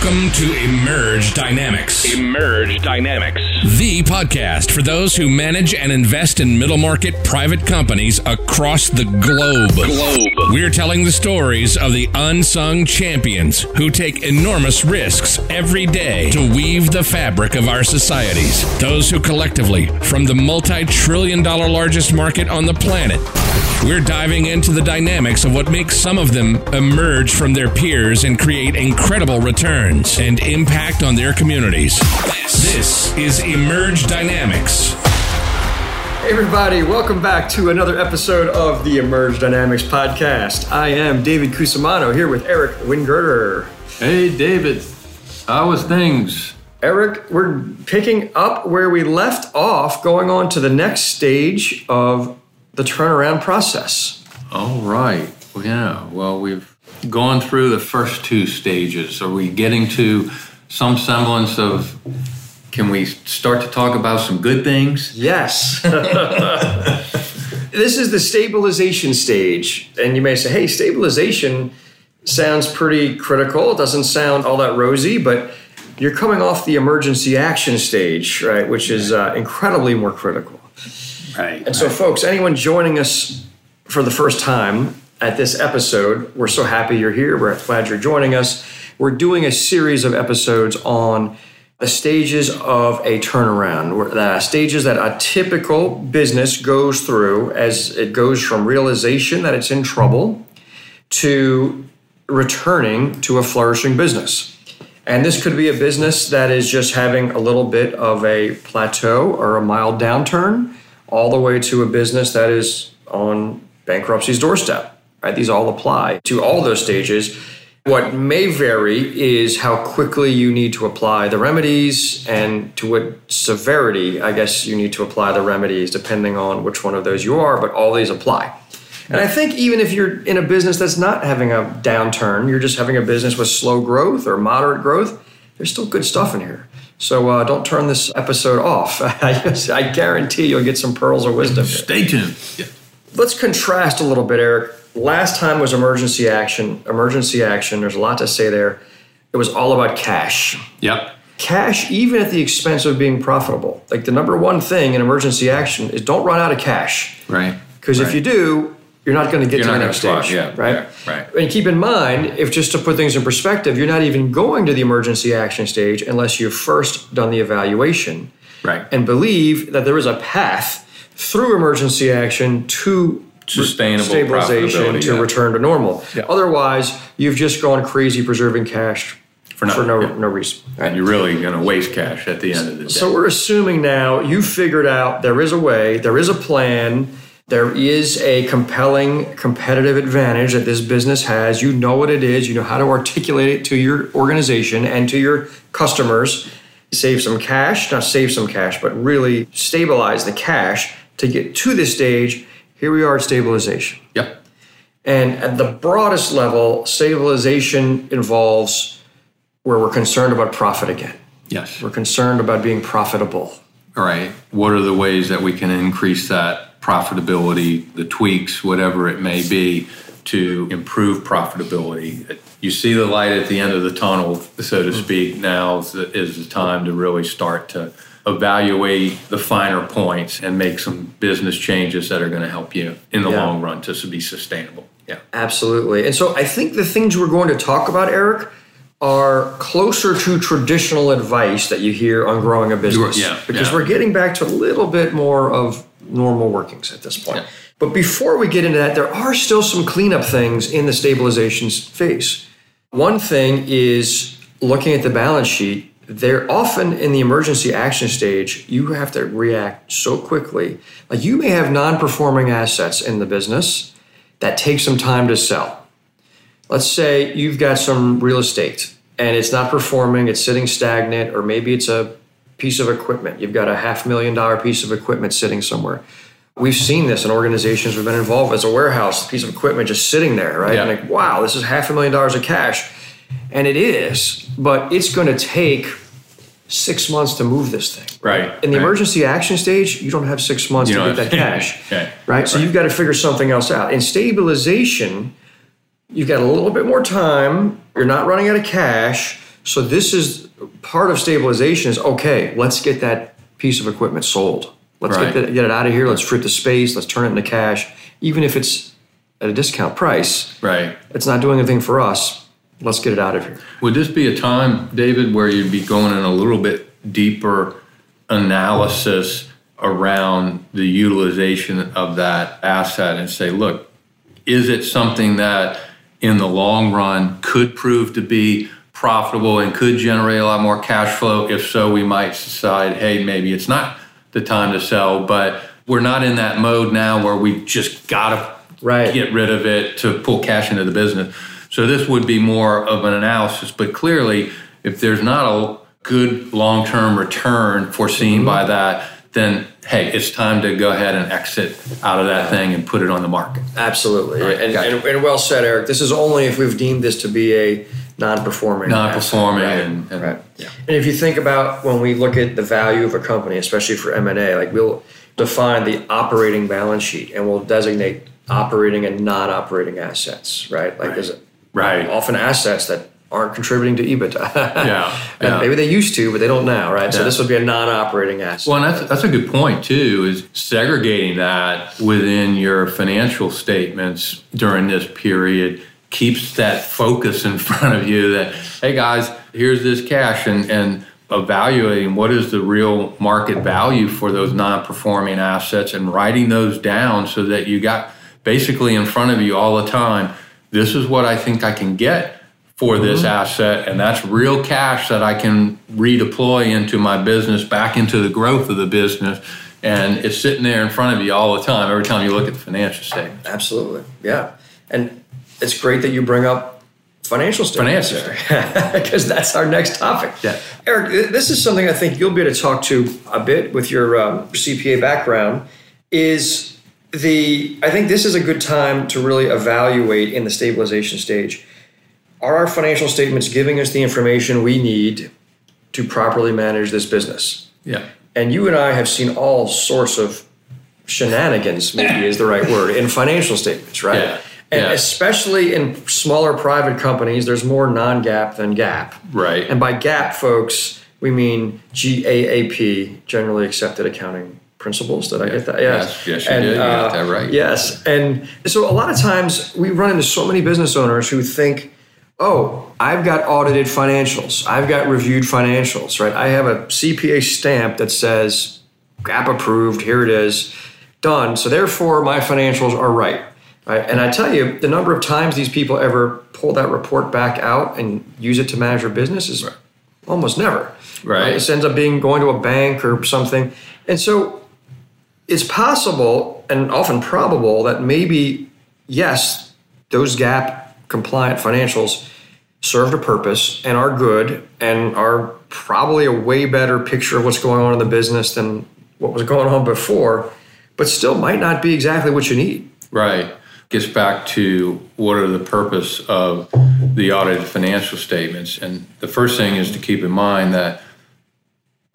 Welcome to Emerge Dynamics. Emerge Dynamics. The podcast for those who manage and invest in middle market private companies across the globe. Globe. We're telling the stories of the unsung champions who take enormous risks every day to weave the fabric of our societies. Those who collectively, from the multi trillion dollar largest market on the planet, we're diving into the dynamics of what makes some of them emerge from their peers and create incredible returns and impact on their communities. This is Emerge Dynamics. Hey everybody, welcome back to another episode of the Emerge Dynamics podcast. I am David Cusimano here with Eric Wingirter. Hey, David. How was things? Eric, we're picking up where we left off, going on to the next stage of the turnaround process. All right. Well, yeah. Well, we've gone through the first two stages. Are we getting to some semblance of? Can we start to talk about some good things? Yes. this is the stabilization stage. And you may say, hey, stabilization sounds pretty critical. It doesn't sound all that rosy, but you're coming off the emergency action stage, right? Which is uh, incredibly more critical. Right. And so, folks, anyone joining us for the first time at this episode, we're so happy you're here. We're glad you're joining us. We're doing a series of episodes on the stages of a turnaround, the uh, stages that a typical business goes through as it goes from realization that it's in trouble to returning to a flourishing business. And this could be a business that is just having a little bit of a plateau or a mild downturn, all the way to a business that is on bankruptcy's doorstep. Right? These all apply to all those stages. What may vary is how quickly you need to apply the remedies and to what severity, I guess, you need to apply the remedies, depending on which one of those you are, but all these apply. And I think even if you're in a business that's not having a downturn, you're just having a business with slow growth or moderate growth, there's still good stuff in here. So uh, don't turn this episode off. I guarantee you'll get some pearls of wisdom. Stay tuned. Let's contrast a little bit, Eric. Last time was emergency action. Emergency action, there's a lot to say there. It was all about cash. Yep. Cash, even at the expense of being profitable. Like the number one thing in emergency action is don't run out of cash. Right. Because if you do, you're not going to get You're to the next stage. yeah, right? yeah, right. And keep in mind, if just to put things in perspective, you're not even going to the emergency action stage unless you've first done the evaluation Right. and believe that there is a path through emergency action to Sustainable stabilization to yeah. return to normal. Yeah. Otherwise, you've just gone crazy preserving cash For nothing, no yeah. no reason. and you're really going to waste cash at the end of the day. So we're assuming now you figured out there is a way, there is a plan, there is a compelling competitive advantage that this business has. You know what it is, you know how to articulate it to your organization and to your customers. Save some cash, not save some cash, but really stabilize the cash to get to this stage. Here we are at stabilization. Yep. And at the broadest level, stabilization involves where we're concerned about profit again. Yes. We're concerned about being profitable. All right. What are the ways that we can increase that profitability, the tweaks, whatever it may be, to improve profitability? You see the light at the end of the tunnel, so to mm-hmm. speak. Now is the, is the time to really start to evaluate the finer points and make some business changes that are going to help you in the Yeah. long run to be sustainable. Yeah. Absolutely. And so I think the things we're going to talk about, Eric, are closer to traditional advice that you hear on growing a business. Yeah, because yeah. we're getting back to a little bit more of normal workings at this point. Yeah. But before we get into that, there are still some cleanup things in the stabilization phase. One thing is looking at the balance sheet. They're often in the emergency action stage, you have to react so quickly. Like you may have non performing assets in the business that take some time to sell. Let's say you've got some real estate and it's not performing, it's sitting stagnant, or maybe it's a piece of equipment. You've got a half million dollar piece of equipment sitting somewhere. We've seen this in organizations we've been involved with. It's a warehouse, piece of equipment just sitting there, right? Yeah. And like, wow, this is half a million dollars of cash. And it is, but it's going to take six months to move this thing. Right. In the right. emergency action stage, you don't have six months You to get that cash. Okay. Right? So Right. you've got to figure something else out. In stabilization, you've got a little bit more time. You're not running out of cash. So this is part of stabilization is okay, let's get that piece of equipment sold. Let's Right. get, get it out of here. Let's free the space. Let's turn it into cash. Even if it's at a discount price, Right. it's not doing anything for us. Let's get it out of here. Would this be a time, David, where you'd be going in a little bit deeper analysis around the utilization of that asset and say, look, is it something that in the long run could prove to be profitable and could generate a lot more cash flow? If so, we might decide, hey, maybe it's not the time to sell, but we're not in that mode now where we've just got to Right. get rid of it to pull cash into the business. So this would be more of an analysis, but clearly, if there's not a good long-term return foreseen by mm-hmm. that, then hey, it's time to go ahead and exit out of that thing and put it on the market. Absolutely. Right, And, gotcha. and, and well said, Eric. This is only if we've deemed this to be a non-performing. Non-performing right? and- and- right. And if you think about when we look at the value of a company, especially for M and A, like we'll define the operating balance sheet and we'll designate operating and non-operating assets, right? Like there's Right. Uh, often assets that aren't contributing to EBITDA. Yeah, And yeah. Maybe they used to, but they don't now, right? So this would be a non-operating asset. Well, and that's, that's a good point too, is segregating that within your financial statements during this period keeps that focus in front of you that, hey guys, here's this cash and, and evaluating what is the real market value for those non-performing assets and writing those down so that you got basically in front of you all the time, this is what I think I can get for this asset and that's real cash that I can redeploy into my business back into the growth of the business and it's sitting there in front of you all the time every time you look at the financial statement Absolutely, yeah. And it's great that you bring up financial statements. Financial because that's our next topic. Yeah. Eric, this is something I think you'll be able to talk to a bit with your um, CPA background. Is the I think this is a good time to really evaluate in the stabilization stage. Are our financial statements giving us the information we need to properly manage this business? yeah And you and I have seen all sorts of shenanigans, maybe is the right word, in financial statements, right? Yeah, And yeah. especially in smaller private companies, there's more non GAAP than GAAP. Right. And by GAAP, folks, we mean GAAP, generally accepted accounting principles. Did I get that? Yes, yes, you And, did. You got uh, that right. Yes. And so a lot of times we run into so many business owners who think, oh, I've got audited financials. I've got reviewed financials, right? I have a CPA stamp that says GAAP approved. Here it is, done. So therefore, my financials are right. Right? And I tell you, the number of times these people ever pull that report back out and use it to manage their business is almost never. Right. It ends up being going to a bank or something. And so it's possible and often probable that maybe, yes, those GAAP compliant financials served a purpose and are good and are probably a way better picture of what's going on in the business than what was going on before, but still might not be exactly what you need. Right. Gets back to what are the purpose of the audited financial statements. And the first thing is to keep in mind that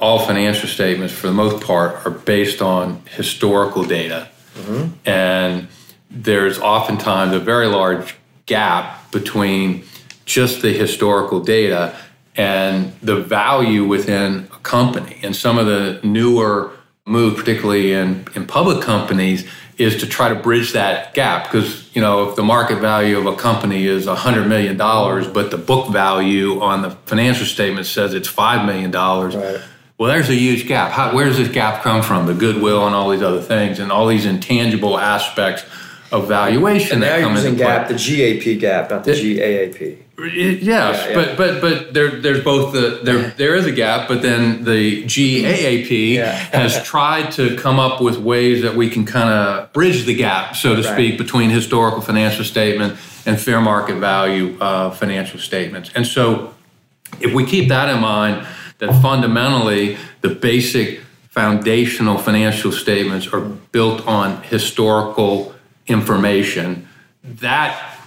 all financial statements, for the most part, are based on historical data. Mm-hmm. And there's oftentimes a very large gap between just the historical data and the value within a company. And some of the newer moves, particularly in, in public companies, is to try to bridge that gap because you know if the market value of a company is $100 million but the book value on the financial statement says it's $5 million Right. Well there's a huge gap How, where does this gap come from the goodwill and all these other things and all these intangible aspects of valuation Now that come into using play gap, the GAP gap, not the GAAP. Yes, Yeah, yeah. but but but there there's both the there there is a gap, but then the GAAP Yeah. has tried to come up with ways that we can kind of bridge the gap, so to Right. speak, between historical financial statement and fair market value uh, financial statements. And so, if we keep that in mind, that fundamentally the basic foundational financial statements are built on historical information, that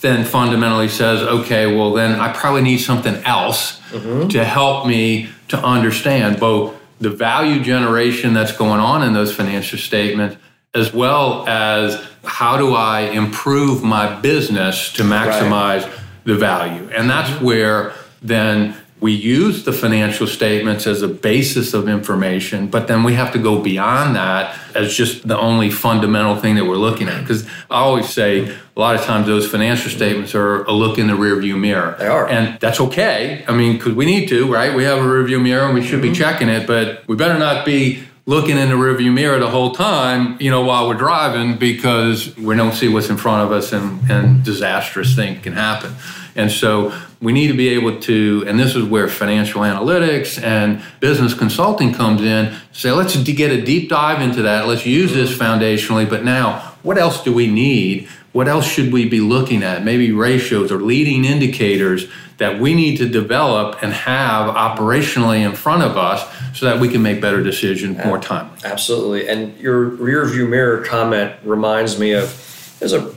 then fundamentally says, okay, well, then I probably need something else mm-hmm. to help me to understand both the value generation that's going on in those financial statements, as well as how do I improve my business to maximize the value. And that's mm-hmm. where then we use the financial statements as a basis of information, but then we have to go beyond that as just the only fundamental thing that we're looking at. Because I always say a lot of times those financial statements are a look in the rearview mirror. They are. And that's okay. I mean, because we need to, right? We have a rearview mirror and we should be mm-hmm. checking it, but we better not be looking in the rearview mirror the whole time, you know, while we're driving because we don't see what's in front of us and, and disastrous things can happen. And so we need to be able to, and this is where financial analytics and business consulting comes in. Say, let's get a deep dive into that. Let's use this foundationally. But now, what else do we need? What else should we be looking at? Maybe ratios or leading indicators that we need to develop and have operationally in front of us so that we can make better decisions more timely. Absolutely. And your rear view mirror comment reminds me of there's a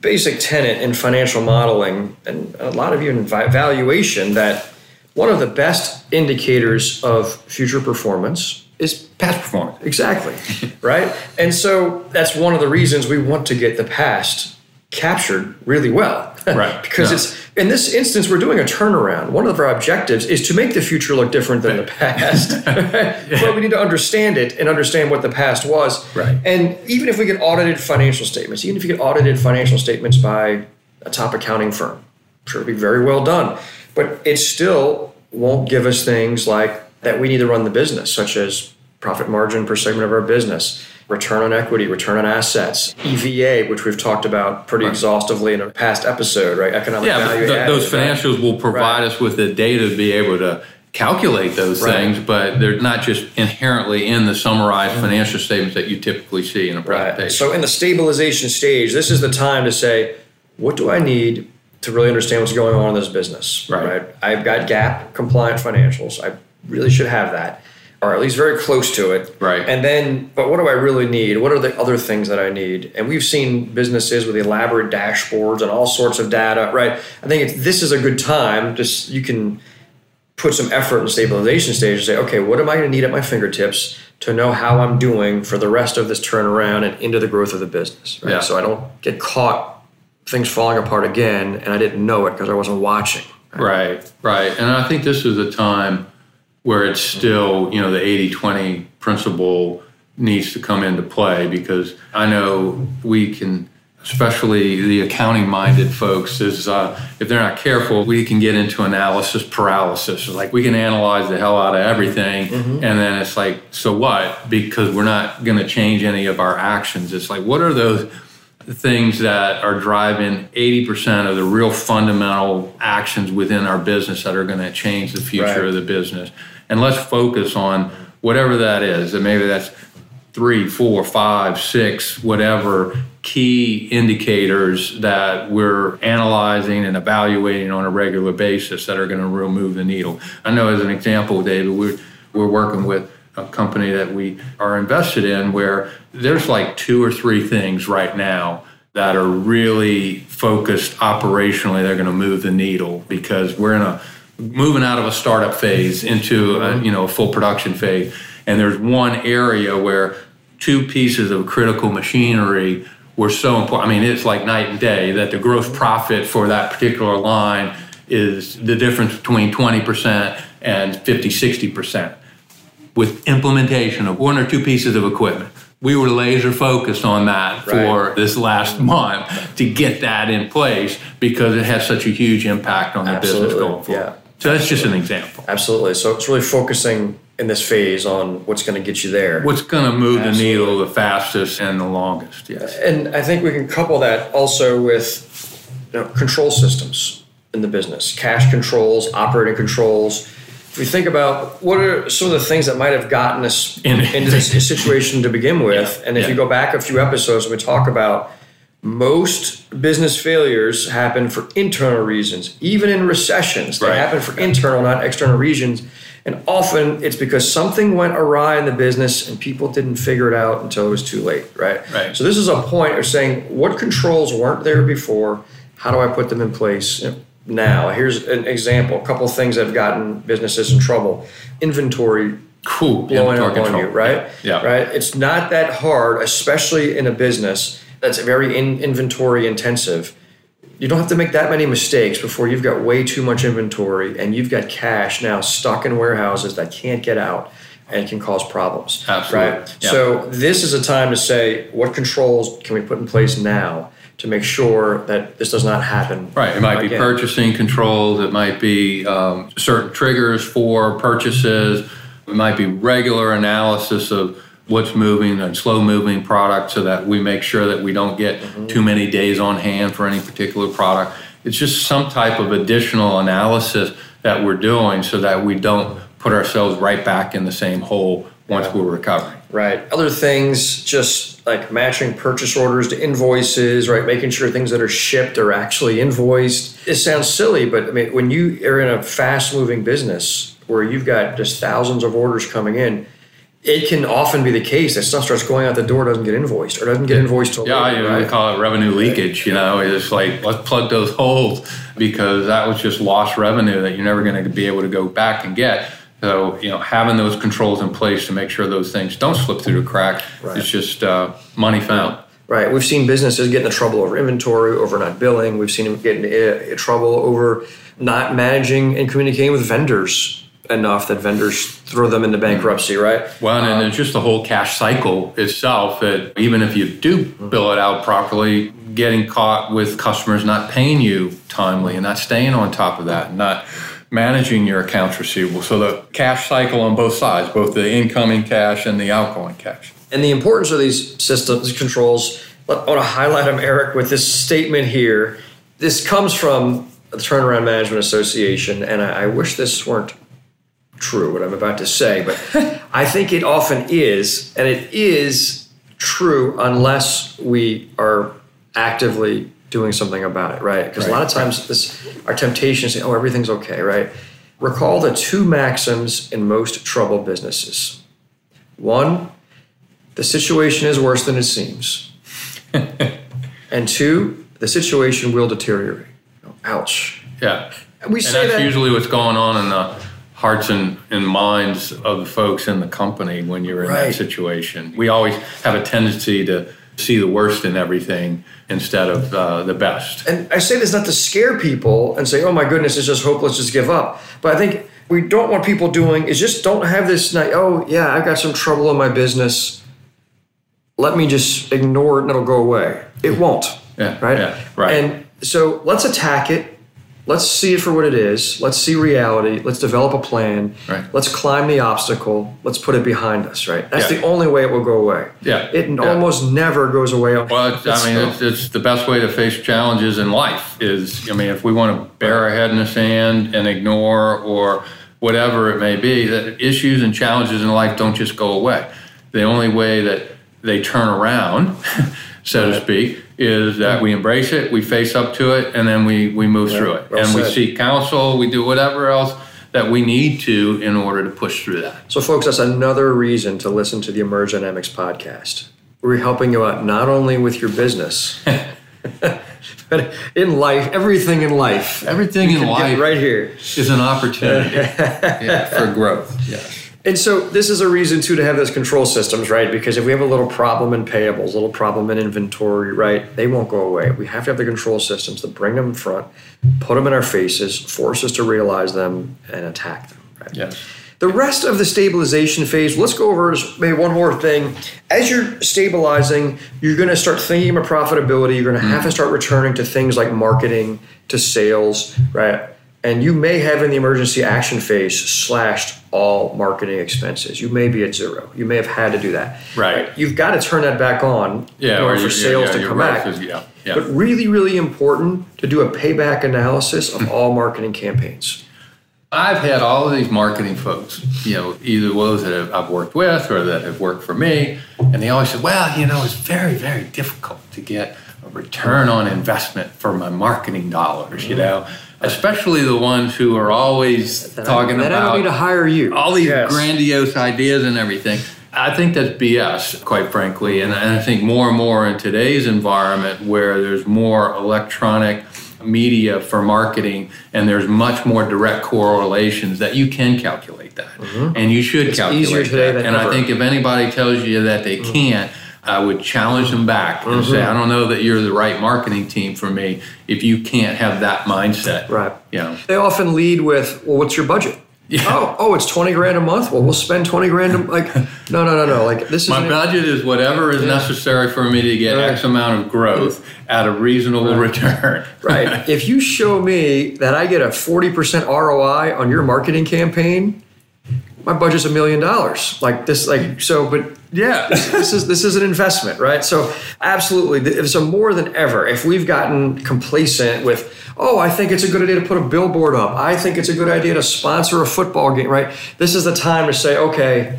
basic tenet in financial modeling and a lot of you in valuation that one of the best indicators of future performance is Past performance. exactly. Right? And so that's one of the reasons we want to get the past captured really well Right. because Yeah. it's in this instance we're doing a turnaround. One of our objectives is to make the future look different than the past. But we need to understand it and understand what the past was. Right. and even if we get audited financial statements even if you get audited financial statements by a top accounting firm sure it'll be very well done. But it still won't give us things like that we need to run the business such as profit margin per segment of our business return on equity return on assets eva which we've talked about pretty exhaustively in a past episode right economic Yeah, value th- added, those right? financials will provide Right. us with the data to be able to calculate those Right. things, but they're not just inherently in the summarized mm-hmm. financial statements that you typically see in a Right. presentation. So in the stabilization stage, this is the time to say, what do I need to really understand what's going on in this business? Right. I've got GAAP compliant financials. I really should have that, or at least very close to it. Right. And then, but what do I really need? What are the other things that I need? And we've seen businesses with elaborate dashboards and all sorts of data. Right. I think it's, this is a good time. Just you can put some effort in stabilization stage and say, okay, what am I going to need at my fingertips to know how I'm doing for the rest of this turnaround and into the growth of the business, right? Yeah. So I don't get caught things falling apart again and I didn't know it because I wasn't watching. Right, right. And I think this is a time where it's still, you know, the 80 20 principle needs to come into play because I know we can, especially the accounting minded folks, is uh, if they're not careful, we can get into analysis paralysis. It's like we can analyze the hell out of everything and then it's like, so what? Because we're not going to change any of our actions. It's like, what are those? Things that are driving 80% of the real fundamental actions within our business that are going to change the future Right. of the business. And let's focus on whatever that is. And maybe that's three, four, five, six, whatever key indicators that we're analyzing and evaluating on a regular basis that are going to really move the needle. I know, as an example, David, we're, we're working with a company that we are invested in where there's like two or three things right now that are really focused operationally they're going to move the needle because we're in a moving out of a startup phase into a, you know a full production phase. And there's one area where two pieces of critical machinery were so important i mean it's like night and day that the gross profit for that particular line is the difference between 20% and 50 60% with implementation of one or two pieces of equipment. We were laser focused on that for Right. this last month to get that in place because it has such a huge impact on the business going forward. yeah. So that's just an example. Absolutely. So it's really focusing in this phase on what's going to get you there. What's going to move Absolutely. the needle the fastest and the longest? Yes. And I think we can couple that also with you know, control systems in the business, cash controls, operating controls. If we think about what are some of the things that might have gotten us In- into this situation to begin with, Yeah, and if yeah. you go back a few episodes, we talk about most business failures happen for internal reasons, even in recessions. They Right. happen for internal, not external reasons. And often it's because something went awry in the business and people didn't figure it out until it was too late, right? Right. So this is a point of saying what controls weren't there before? How do I put them in place now? Here's an example. A couple of things that have gotten businesses in trouble. Inventory Cool. blowing up Inventory on you, control. right? Yeah. Right. It's not that hard, especially in a business that's very in, inventory intensive. you don't have to make that many mistakes before you've got way too much inventory and you've got cash now stuck in warehouses that can't get out and can cause problems. Absolutely. Right? Yeah. So this is a time to say what controls can we put in place now to make sure that this does not happen. Right. It might be purchasing controls. It might be um, certain triggers for purchases. It might be regular analysis of what's moving and slow moving product so that we make sure that we don't get Mm-hmm. too many days on hand for any particular product. It's just some type of additional analysis that we're doing so that we don't put ourselves right back in the same hole once we're recovering. Right. Other things, just like matching purchase orders to invoices, right? Making sure things that are shipped are actually invoiced. It sounds silly, but I mean, when you are in a fast moving business where you've got just thousands of orders coming in, it can often be the case that stuff starts going out the door, doesn't get invoiced, or doesn't get invoiced till Yeah, later, right? we call it revenue leakage. You know, it's like let's plug those holes because that was just lost revenue that you're never going to be able to go back and get. So you know, having those controls in place to make sure those things don't slip through the crack Right. is just uh, money found. Right. We've seen businesses get into trouble over inventory, over not billing. We've seen them get into uh, trouble over not managing and communicating with vendors enough that vendors throw them into bankruptcy, right? Well, and then there's just the whole cash cycle itself that even if you do bill it out properly, getting caught with customers not paying you timely and not staying on top of that, and not managing your accounts receivable. So the cash cycle on both sides, both the incoming cash and the outgoing cash. And the importance of these systems, controls, I want to highlight them, Eric, with this statement here. This comes from the Turnaround Management Association, and I, I wish this weren't true, what I'm about to say, but I think it often is, and it is true unless we are actively doing something about it, right? Because a lot of times this our temptation is oh, everything's okay, right? Recall the two maxims in most troubled businesses. One, the situation is worse than it seems. and two, the situation will deteriorate. Ouch. Yeah. We and say that's that usually what's going on in the hearts and, and minds of the folks in the company when you're in Right. that situation. We always have a tendency to see the worst in everything instead of uh, the best. and I say this not to scare people and say, oh my goodness, it's just hopeless, just give up. But I think we don't want people doing is just don't have this night, oh yeah, I've got some trouble in my business. Let me just ignore it and it'll go away. It won't. Yeah, Right? yeah, right. And so let's attack it. Let's see it for what it is. Let's see reality. Let's develop a plan. Right. Let's climb the obstacle. Let's put it behind us, right? That's Yeah. the only way it will go away. Yeah, It yeah. almost never goes away. Well, it's, I mean, it's, it's the best way to face challenges in life is, I mean, if we want to bury our head in the sand and ignore or whatever it may be, that issues and challenges in life don't just go away. The only way that they turn around, so to speak, is that we embrace it, we face up to it, and then we, we move through it. well and we seek counsel, we do whatever else that we need to in order to push through that. So, folks, that's another reason to listen to the Emerge Dynamics podcast. We're helping you out not only with your business, but in life, everything in life. Everything in life right here. is an opportunity yeah, for growth. Yes. And so, this is a reason too to have those control systems, right? Because if we have a little problem in payables, a little problem in inventory, right, they won't go away. We have to have the control systems to bring them in front, put them in our faces, force us to realize them, and attack them. Right? Yes. The rest of the stabilization phase, let's go over maybe one more thing. As you're stabilizing, you're going to start thinking about profitability. You're going to have to start returning to things like marketing, to sales, right? And you may have in the emergency action phase slashed all marketing expenses. You may be at zero. You may have had to do that. Right. You've got to turn that back on Yeah, in order for sales yeah, to come back. yeah, yeah. But really, really important to do a payback analysis of hmm. all marketing campaigns. I've had all of these marketing folks, you know, either those that I've worked with or that have worked for me, and they always said, well, you know, it's very, very difficult to get a return on investment for my marketing dollars, you hmm. know, especially the ones who are always Then I- talking then I don't need to hire you. all these Yes. grandiose ideas and everything. I think that's BS, quite frankly. And, and I think more and more in today's environment where there's more electronic media for marketing and there's much more direct correlations that you can calculate that. And you should calculate Mm-hmm. easier today that. than and ever. I think if anybody tells you that they can't, I would challenge them back and Mm-hmm. say, I don't know that you're the right marketing team for me if you can't have that mindset. Right. You know, They often lead with, "Well, what's your budget?" Yeah. Oh, oh, it's twenty grand a month. Well, we'll spend twenty grand. A, like, no, no, no, no. Like this is my budget is whatever is necessary for me to get Right. X amount of growth at a reasonable return. right. if you show me that I get a forty percent ROI on your marketing campaign, my budget's a million dollars. Like this, like so. But yeah. this is this is an investment, right? So absolutely, so more than ever, if we've gotten complacent with, oh, I think it's a good idea to put a billboard up. I think it's a good idea to sponsor a football game, right? This is the time to say, okay,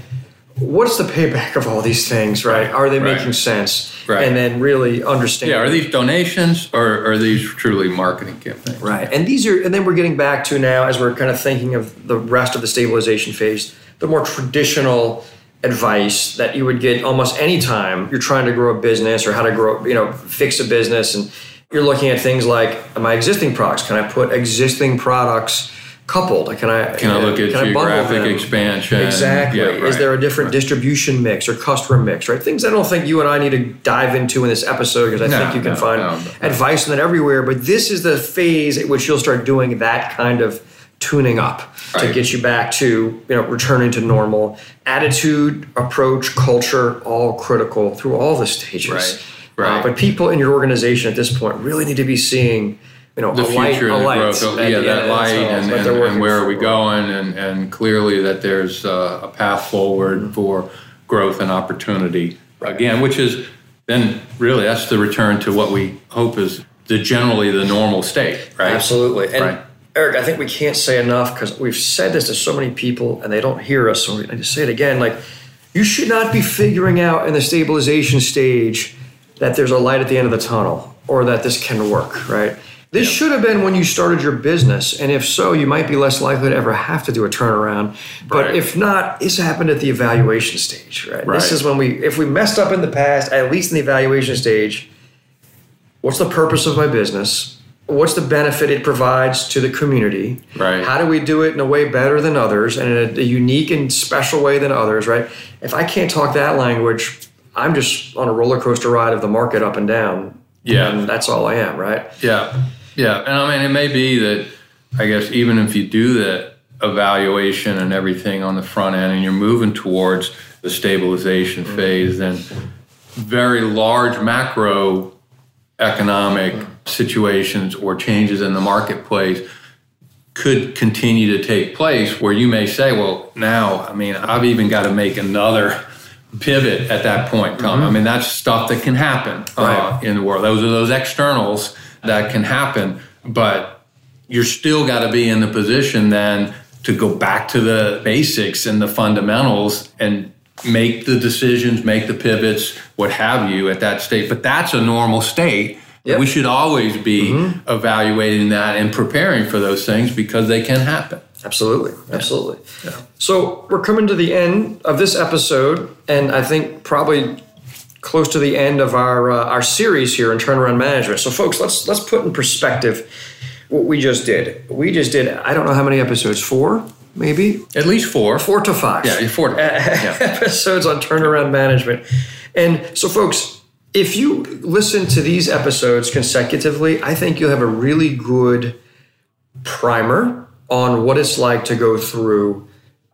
what's the payback of all these things, right? Are they Right. making sense? Right. And then really understand. Yeah. Are these donations or are these truly marketing campaigns? Right. And these are, and then we're getting back to now as we're kind of thinking of the rest of the stabilization phase, the more traditional advice that you would get almost any time you're trying to grow a business or how to grow, you know, fix a business. And you're looking at things like my existing products. Can I put existing products coupled? Can I, Can I look at can I bundle geographic expansion? Exactly. Yeah, Is there a different right. distribution mix or customer mix, right? Things I don't think you and I need to dive into in this episode because I No, think you can no, find no, advice on that everywhere. But this is the phase at which you'll start doing that kind of tuning up to get you back to you know returning to normal attitude approach culture all critical through all the stages Right, right. Uh, but people in your organization at this point really need to be seeing you know the a light, future a and the light growth. of- yeah, the that light and, and, and where are we going, and, and clearly that there's uh, a path forward for growth and opportunity again, which is then really that's the return to what we hope is the generally the normal state, right? Absolutely. And Right. Eric, I think we can't say enough because we've said this to so many people and they don't hear us. So I just say it again. Like, you should not be figuring out in the stabilization stage that there's a light at the end of the tunnel or that this can work, right? This should have been when you started your business. And if so, you might be less likely to ever have to do a turnaround. But Right. if not, this happened at the evaluation stage, right? This is when we, if we messed up in the past, at least in the evaluation stage, what's the purpose of my business what's the benefit it provides to the community Right. how do we do it in a way better than others and in a, a unique and special way than others right if i can't talk that language i'm just on a roller coaster ride of the market up and down Yeah. and that's all i am right Yeah, yeah, and I mean, it may be that I guess even if you do that evaluation and everything on the front end, and you're moving towards the stabilization phase, then very large macro economic situations or changes in the marketplace could continue to take place where you may say, well, now, I mean, I've even got to make another pivot at that point in time. I mean, that's stuff that can happen uh, in the world. Those are those externals that can happen, but you're still got to be in the position then to go back to the basics and the fundamentals and make the decisions, make the pivots, what have you at that state. But that's a normal state. Yep. We should always be mm-hmm. evaluating that and preparing for those things because they can happen. Absolutely, absolutely. So we're coming to the end of this episode, and I think probably close to the end of our uh, our series here in turnaround management. So, folks, let's let's put in perspective what we just did. We just did I don't know how many episodes, four maybe, At least four. four to five Yeah, four. yeah. episodes on turnaround management. And so, folks, if you listen to these episodes consecutively, I think you'll have a really good primer on what it's like to go through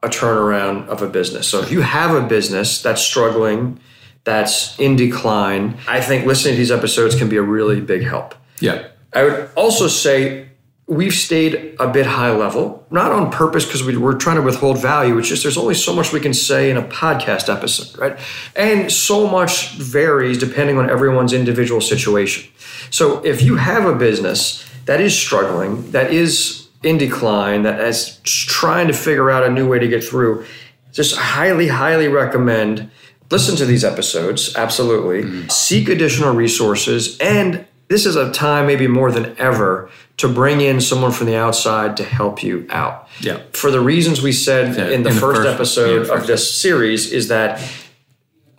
a turnaround of a business. So, if you have a business that's struggling, that's in decline, I think listening to these episodes can be a really big help. Yeah. I would also say we've stayed a bit high level, not on purpose because we, we're trying to withhold value. It's just there's only so much we can say in a podcast episode, right? And so much varies depending on everyone's individual situation. So if you have a business that is struggling, that is in decline, that is trying to figure out a new way to get through, just highly, highly recommend listen to these episodes. Absolutely. Mm-hmm. Seek additional resources. And this is a time, maybe more than ever, to bring in someone from the outside to help you out. Yeah. For the reasons we said Yeah, in the in the first first- episode yeah, of this series, is that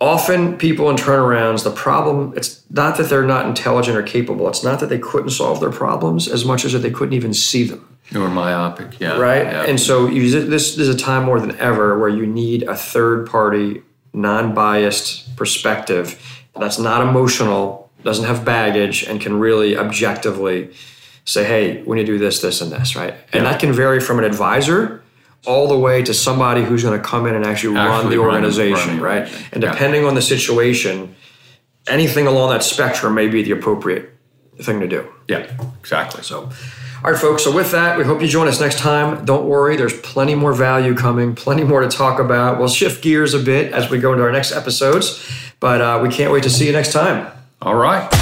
often people in turnarounds, the problem, it's not that they're not intelligent or capable. It's not that they couldn't solve their problems as much as that they couldn't even see them Or myopic. Yeah. right? Yeah. And so you, this, this is a time more than ever where you need a third party, non biased perspective that's not emotional, doesn't have baggage, and can really objectively say, hey, we need to do this, this, and this, right? And that can vary from an advisor all the way to somebody who's going to come in and actually, run the organization, run the right? And Yeah. depending on the situation, anything along that spectrum may be the appropriate thing to do. Yeah, exactly. So, all right, folks. So, with that, we hope you join us next time. Don't worry, there's plenty more value coming, plenty more to talk about. We'll shift gears a bit as we go into our next episodes, but uh, we can't wait to see you next time. All right.